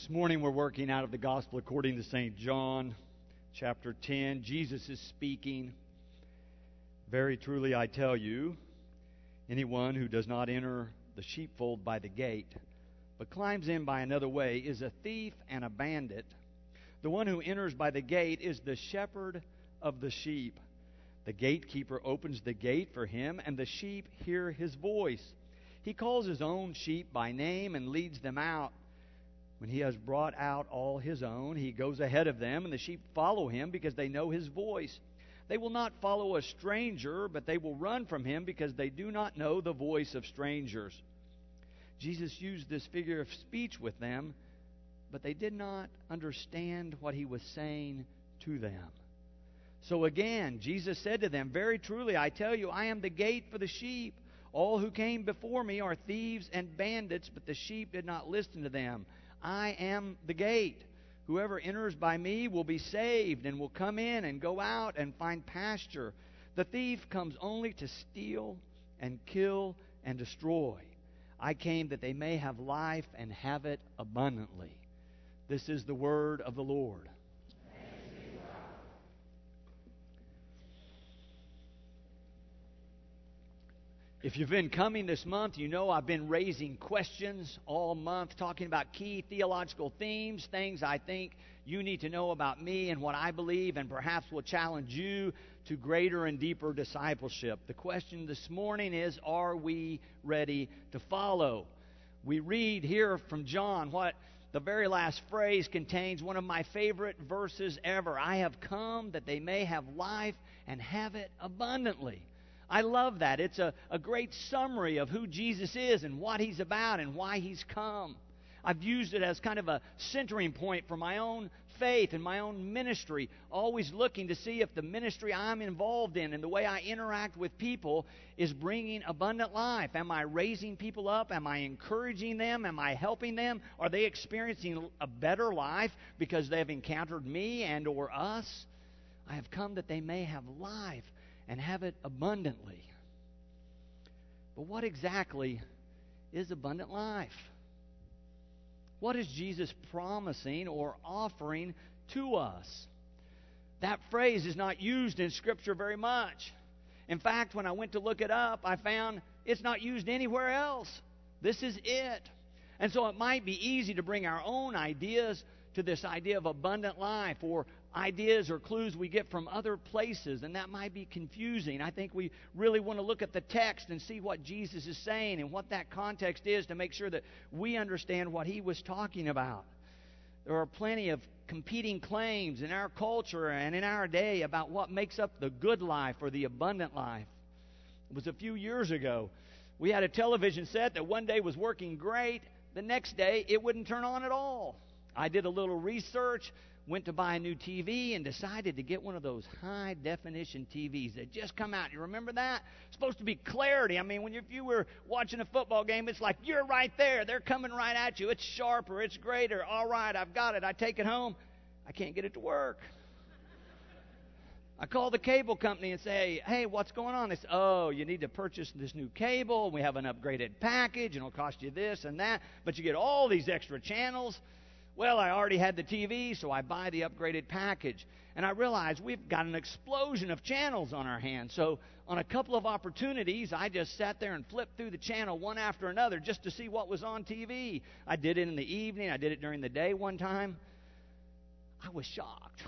This morning we're working out of the Gospel according to St. John, chapter 10. Jesus is speaking. Very truly I tell you, anyone who does not enter the sheepfold by the gate, but climbs in by another way, is a thief and a bandit. The one who enters by the gate is the shepherd of the sheep. The gatekeeper opens the gate for him, and the sheep hear his voice. He calls his own sheep by name and leads them out. When he has brought out all his own, he goes ahead of them, and the sheep follow him because they know his voice. They will not follow a stranger, but they will run from him because they do not know the voice of strangers. Jesus used this figure of speech with them, but they did not understand what he was saying to them. So again, Jesus said to them, Very truly, I tell you, I am the gate for the sheep. All who came before me are thieves and bandits, but the sheep did not listen to them. I am the gate. Whoever enters by me will be saved and will come in and go out and find pasture. The thief comes only to steal and kill and destroy. I came that they may have life and have it abundantly. This is the word of the Lord. If you've been coming this month, you know I've been raising questions all month, talking about key theological themes, things I think you need to know about me and what I believe, and perhaps will challenge you to greater and deeper discipleship. The question this morning is Are we ready to follow? We read here from John what the very last phrase contains one of my favorite verses ever I have come that they may have life and have it abundantly. I love that. It's a, a great summary of who Jesus is and what he's about and why he's come. I've used it as kind of a centering point for my own faith and my own ministry, always looking to see if the ministry I'm involved in and the way I interact with people is bringing abundant life. Am I raising people up? Am I encouraging them? Am I helping them? Are they experiencing a better life because they have encountered me and or us? I have come that they may have life and have it abundantly. But what exactly is abundant life? What is Jesus promising or offering to us? That phrase is not used in Scripture very much. In fact, when I went to look it up, I found it's not used anywhere else. This is it. And so it might be easy to bring our own ideas to this idea of abundant life or ideas or clues we get from other places, and that might be confusing. I think we really want to look at the text and see what Jesus is saying and what that context is to make sure that we understand what he was talking about. There are plenty of competing claims in our culture and in our day about what makes up the good life or the abundant life. It was a few years ago. We had a television set that one day was working great, the next day it wouldn't turn on at all. I did a little research went to buy a new TV and decided to get one of those high definition TVs that just come out. You remember that? It's supposed to be clarity. I mean, when you, if you were watching a football game, it's like you're right there. They're coming right at you. It's sharper. It's greater. All right, I've got it. I take it home. I can't get it to work. I call the cable company and say, hey, what's going on? They say, oh, you need to purchase this new cable. We have an upgraded package, and it'll cost you this and that. But you get all these extra channels. Well, I already had the TV, so I buy the upgraded package. And I realize we've got an explosion of channels on our hands. So, on a couple of opportunities, I just sat there and flipped through the channel one after another just to see what was on TV. I did it in the evening, I did it during the day one time. I was shocked.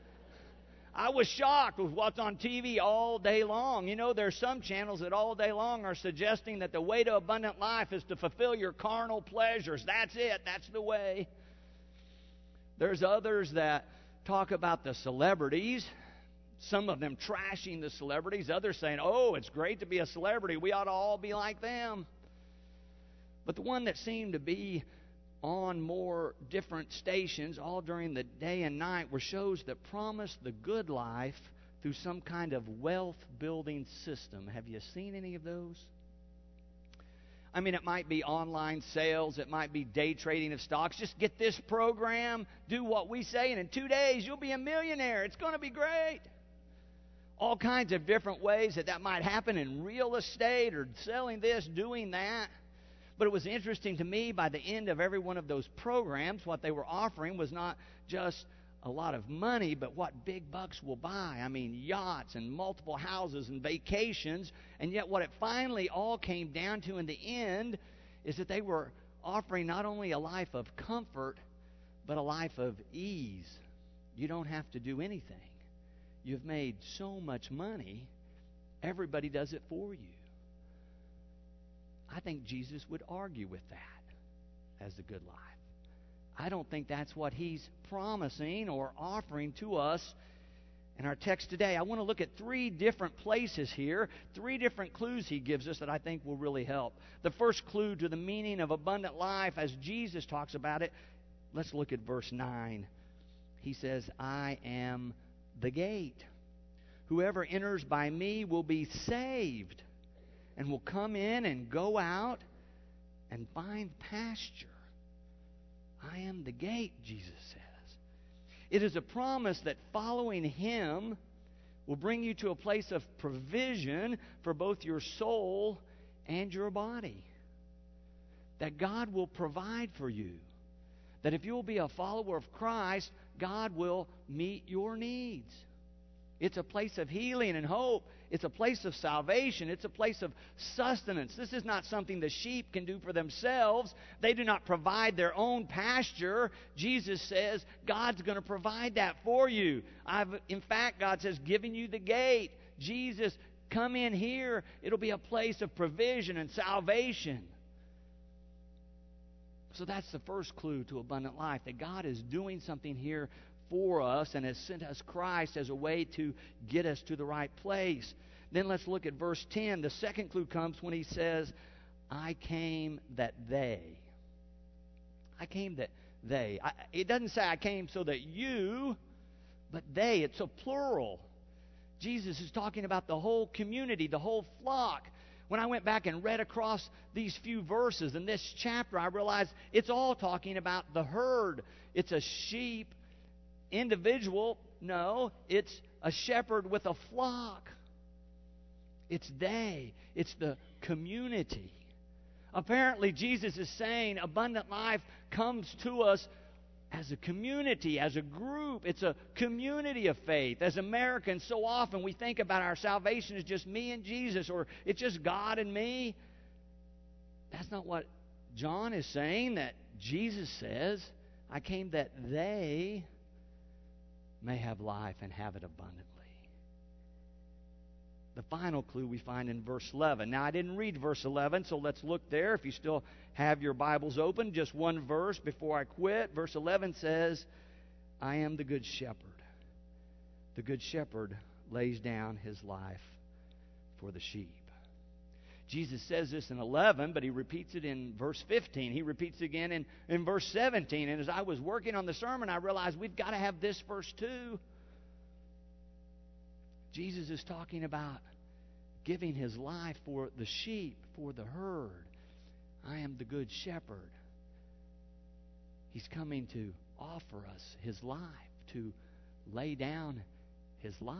I was shocked with what's on TV all day long. You know, there's some channels that all day long are suggesting that the way to abundant life is to fulfill your carnal pleasures. That's it, that's the way. There's others that talk about the celebrities, some of them trashing the celebrities, others saying, oh, it's great to be a celebrity. We ought to all be like them. But the one that seemed to be on more different stations all during the day and night were shows that promised the good life through some kind of wealth building system. Have you seen any of those? I mean, it might be online sales, it might be day trading of stocks. Just get this program, do what we say, and in two days you'll be a millionaire. It's going to be great. All kinds of different ways that that might happen in real estate or selling this, doing that. But it was interesting to me by the end of every one of those programs, what they were offering was not just a lot of money, but what big bucks will buy. I mean, yachts and multiple houses and vacations. And yet, what it finally all came down to in the end is that they were offering not only a life of comfort, but a life of ease. You don't have to do anything. You've made so much money, everybody does it for you. I think Jesus would argue with that as the good life. I don't think that's what he's promising or offering to us in our text today. I want to look at three different places here, three different clues he gives us that I think will really help. The first clue to the meaning of abundant life, as Jesus talks about it, let's look at verse 9. He says, I am the gate. Whoever enters by me will be saved and will come in and go out and find pasture. I am the gate, Jesus says. It is a promise that following Him will bring you to a place of provision for both your soul and your body. That God will provide for you. That if you will be a follower of Christ, God will meet your needs. It's a place of healing and hope. It's a place of salvation. It's a place of sustenance. This is not something the sheep can do for themselves. They do not provide their own pasture. Jesus says God's going to provide that for you. I've, in fact, God says, giving you the gate. Jesus, come in here. It'll be a place of provision and salvation. So that's the first clue to abundant life that God is doing something here for us and has sent us Christ as a way to get us to the right place. Then let's look at verse 10. The second clue comes when he says, I came that they. I came that they. I, it doesn't say I came so that you, but they. It's a plural. Jesus is talking about the whole community, the whole flock. When I went back and read across these few verses in this chapter, I realized it's all talking about the herd. It's a sheep individual. No, it's a shepherd with a flock. It's they, it's the community. Apparently, Jesus is saying abundant life comes to us as a community, as a group. It's a community of faith. As Americans, so often we think about our salvation as just me and Jesus, or it's just God and me. That's not what John is saying, that Jesus says. I came that they may have life and have it abundantly. The final clue we find in verse 11. Now, I didn't read verse 11, so let's look there. If you still have your Bibles open, just one verse before I quit. Verse 11 says, I am the good shepherd. The good shepherd lays down his life for the sheep. Jesus says this in 11, but he repeats it in verse 15. He repeats it again in, in verse 17. And as I was working on the sermon, I realized we've got to have this verse too. Jesus is talking about giving his life for the sheep, for the herd. I am the good shepherd. He's coming to offer us his life, to lay down his life.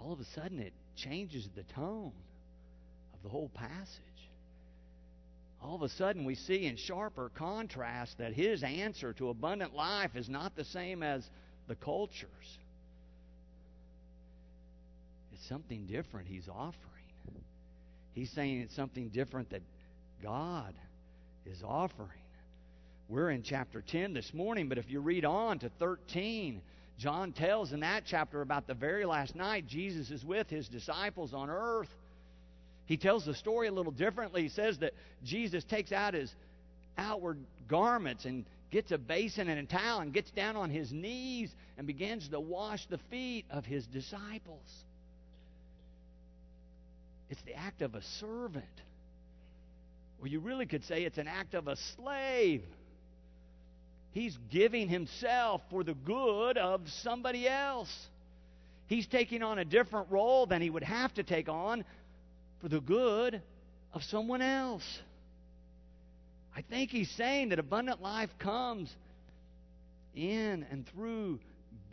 All of a sudden, it changes the tone of the whole passage. All of a sudden, we see in sharper contrast that his answer to abundant life is not the same as the culture's. It's something different he's offering. He's saying it's something different that God is offering. We're in chapter 10 this morning, but if you read on to 13, John tells in that chapter about the very last night Jesus is with his disciples on earth. He tells the story a little differently. He says that Jesus takes out his outward garments and gets a basin and a towel and gets down on his knees and begins to wash the feet of his disciples. It's the act of a servant. Or you really could say it's an act of a slave. He's giving himself for the good of somebody else. He's taking on a different role than he would have to take on for the good of someone else. I think he's saying that abundant life comes in and through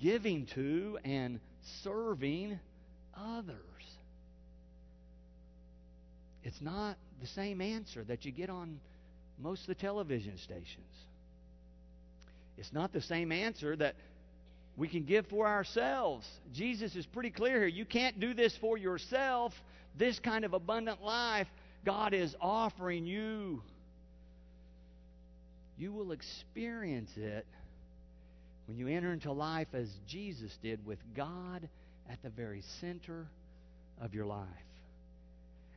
giving to and serving others. it's not the same answer that you get on most of the television stations. It's not the same answer that we can give for ourselves. Jesus is pretty clear here. You can't do this for yourself. This kind of abundant life God is offering you. You will experience it when you enter into life as Jesus did, with God at the very center of your life.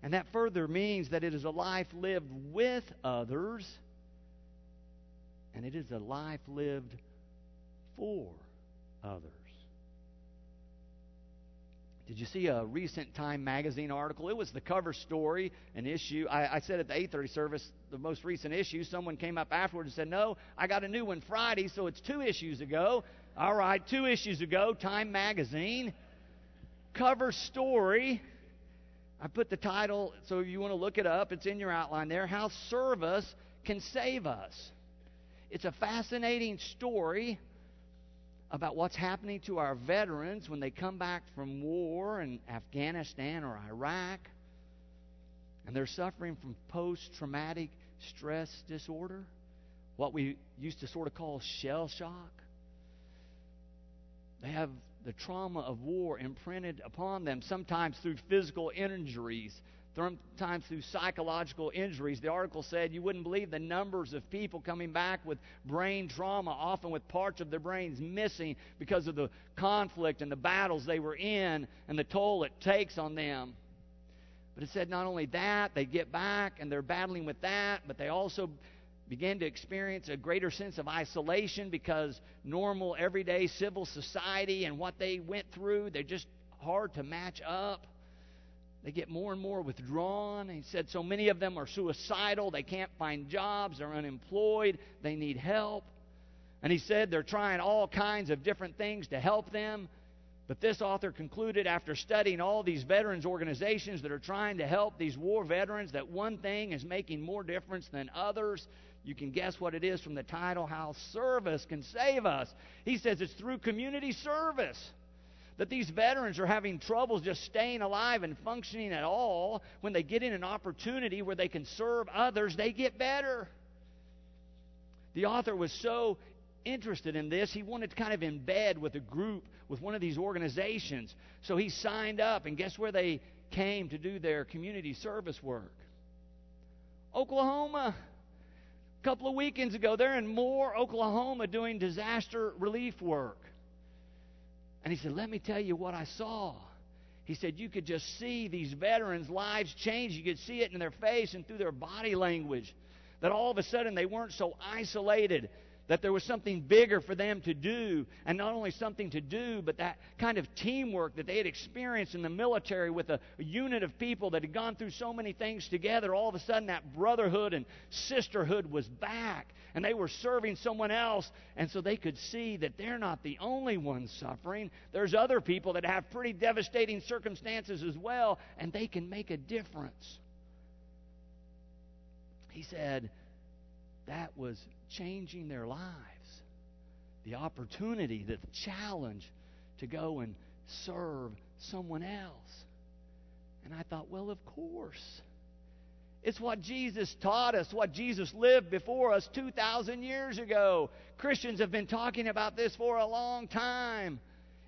And that further means that it is a life lived with others, and it is a life lived for others. Did you see a recent Time magazine article? It was the cover story, an issue. I, I said at the 8:30 service, the most recent issue. Someone came up afterwards and said, "No, I got a new one Friday, so it's two issues ago." All right, two issues ago, Time magazine cover story. I put the title, so if you want to look it up, it's in your outline there. How service can save us. It's a fascinating story about what's happening to our veterans when they come back from war in Afghanistan or Iraq and they're suffering from post traumatic stress disorder, what we used to sort of call shell shock. They have the trauma of war imprinted upon them, sometimes through physical injuries, sometimes through psychological injuries. The article said you wouldn't believe the numbers of people coming back with brain trauma, often with parts of their brains missing because of the conflict and the battles they were in and the toll it takes on them. But it said not only that, they get back and they're battling with that, but they also begin to experience a greater sense of isolation because normal, everyday civil society and what they went through, they're just hard to match up. They get more and more withdrawn. He said so many of them are suicidal. They can't find jobs. They're unemployed. They need help. And he said they're trying all kinds of different things to help them. But this author concluded after studying all these veterans organizations that are trying to help these war veterans that one thing is making more difference than others. You can guess what it is from the title How Service Can Save Us. He says it's through community service that these veterans are having troubles just staying alive and functioning at all, when they get in an opportunity where they can serve others, they get better. The author was so interested in this, he wanted to kind of embed with a group, with one of these organizations. So he signed up, and guess where they came to do their community service work? Oklahoma. A couple of weekends ago, they're in Moore, Oklahoma, doing disaster relief work. And he said, Let me tell you what I saw. He said, You could just see these veterans' lives change. You could see it in their face and through their body language. That all of a sudden they weren't so isolated that there was something bigger for them to do, and not only something to do, but that kind of teamwork that they had experienced in the military with a, a, unit of people that had gone through so many things together. All of a sudden, that brotherhood and sisterhood was back, and they were serving someone else, and so they could see that they're not the only ones suffering. There's other people that have pretty devastating circumstances as well, and they can make a difference. He said, that was changing their lives. The opportunity, the challenge to go and serve someone else. And I thought, well, of course. It's what Jesus taught us, what Jesus lived before us 2,000 years ago. Christians have been talking about this for a long time.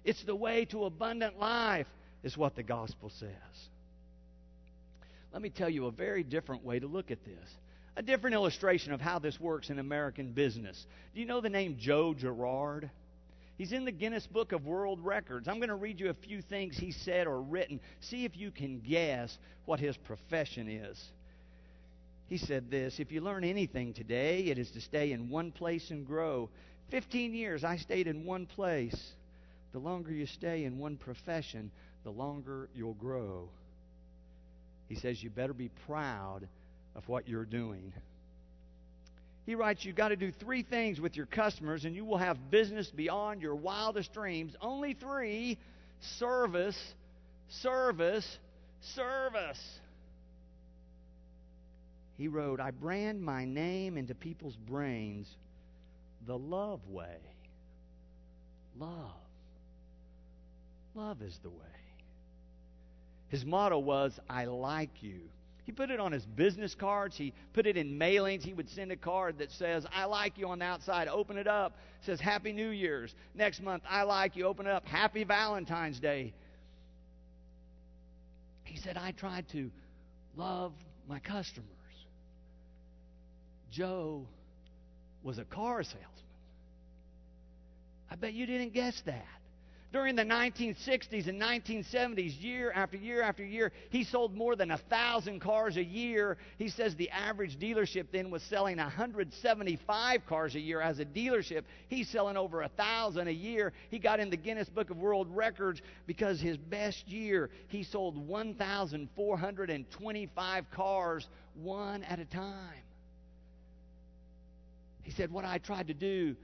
It's the way to abundant life, is what the gospel says. Let me tell you a very different way to look at this a different illustration of how this works in American business. Do you know the name Joe Girard? He's in the Guinness Book of World Records. I'm going to read you a few things he said or written. See if you can guess what his profession is. He said this If you learn anything today, it is to stay in one place and grow. Fifteen years I stayed in one place. The longer you stay in one profession, the longer you'll grow. He says you better be proud of what you're doing. He writes, You've got to do three things with your customers, and you will have business beyond your wildest dreams. Only three service, service, service. He wrote, I brand my name into people's brains the love way. Love. Love is the way. His motto was, I like you. He put it on his business cards. He put it in mailings. He would send a card that says, I like you on the outside. Open it up. It says, Happy New Year's. Next month, I like you. Open it up. Happy Valentine's Day. He said, I tried to love my customers. Joe was a car salesman. I bet you didn't guess that. During the 1960s and 1970s, year after year after year, he sold more than a thousand cars a year. He says the average dealership then was selling 175 cars a year as a dealership. He's selling over a thousand a year. He got in the Guinness Book of World Records because his best year, he sold 1,425 cars one at a time. He said, What I tried to do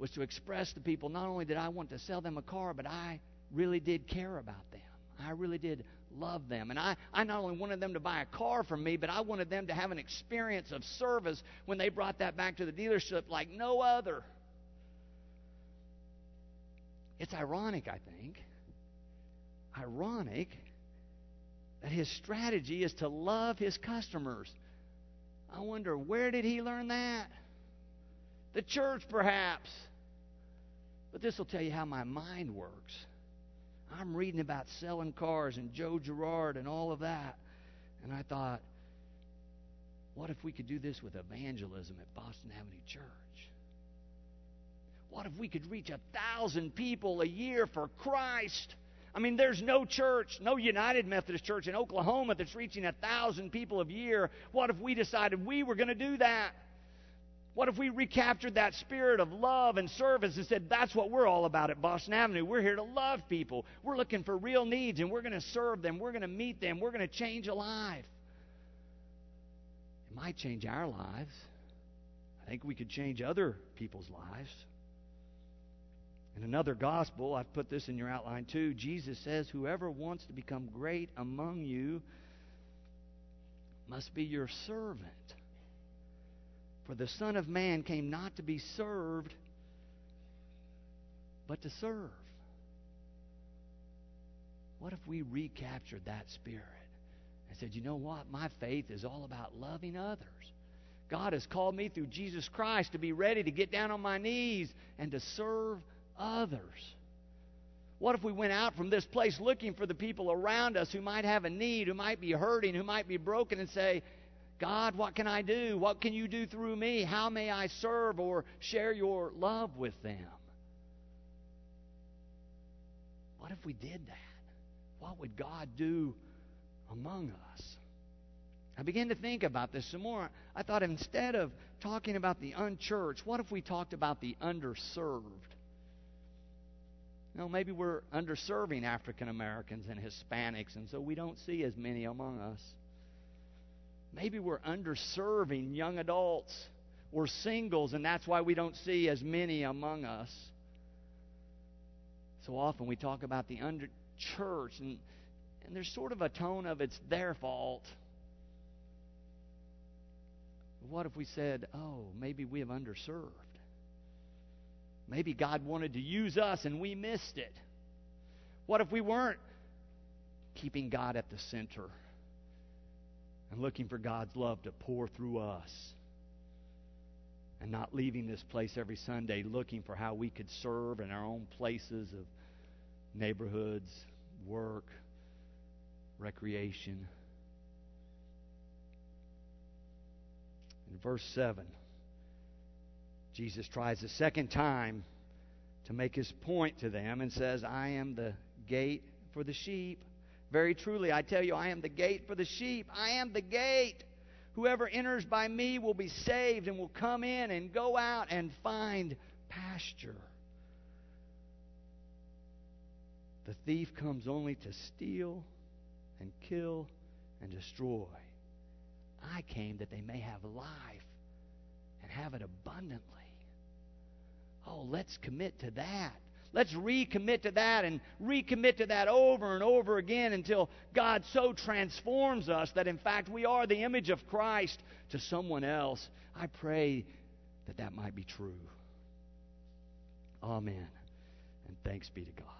was to express to people not only did I want to sell them a car, but I really did care about them. I really did love them. And I, I not only wanted them to buy a car from me, but I wanted them to have an experience of service when they brought that back to the dealership like no other. It's ironic, I think. Ironic that his strategy is to love his customers. I wonder, where did he learn that? The church, perhaps. But this will tell you how my mind works. I'm reading about selling cars and Joe Girard and all of that. And I thought, what if we could do this with evangelism at Boston Avenue Church? What if we could reach a thousand people a year for Christ? I mean, there's no church, no United Methodist Church in Oklahoma that's reaching a thousand people a year. What if we decided we were going to do that? What if we recaptured that spirit of love and service and said, that's what we're all about at Boston Avenue? We're here to love people. We're looking for real needs and we're going to serve them. We're going to meet them. We're going to change a life. It might change our lives. I think we could change other people's lives. In another gospel, I've put this in your outline too. Jesus says, Whoever wants to become great among you must be your servant. For the Son of Man came not to be served, but to serve. What if we recaptured that spirit and said, you know what? My faith is all about loving others. God has called me through Jesus Christ to be ready to get down on my knees and to serve others. What if we went out from this place looking for the people around us who might have a need, who might be hurting, who might be broken, and say, God, what can I do? What can you do through me? How may I serve or share your love with them? What if we did that? What would God do among us? I began to think about this some more. I thought instead of talking about the unchurched, what if we talked about the underserved? You know, maybe we're underserving African Americans and Hispanics, and so we don't see as many among us. Maybe we're underserving young adults or singles, and that's why we don't see as many among us. So often we talk about the under church, and, and there's sort of a tone of it's their fault. What if we said, oh, maybe we have underserved? Maybe God wanted to use us and we missed it. What if we weren't keeping God at the center? And looking for God's love to pour through us and not leaving this place every Sunday looking for how we could serve in our own places of neighborhoods, work, recreation. In verse 7, Jesus tries a second time to make his point to them and says, I am the gate for the sheep. Very truly, I tell you, I am the gate for the sheep. I am the gate. Whoever enters by me will be saved and will come in and go out and find pasture. The thief comes only to steal and kill and destroy. I came that they may have life and have it abundantly. Oh, let's commit to that. Let's recommit to that and recommit to that over and over again until God so transforms us that, in fact, we are the image of Christ to someone else. I pray that that might be true. Amen. And thanks be to God.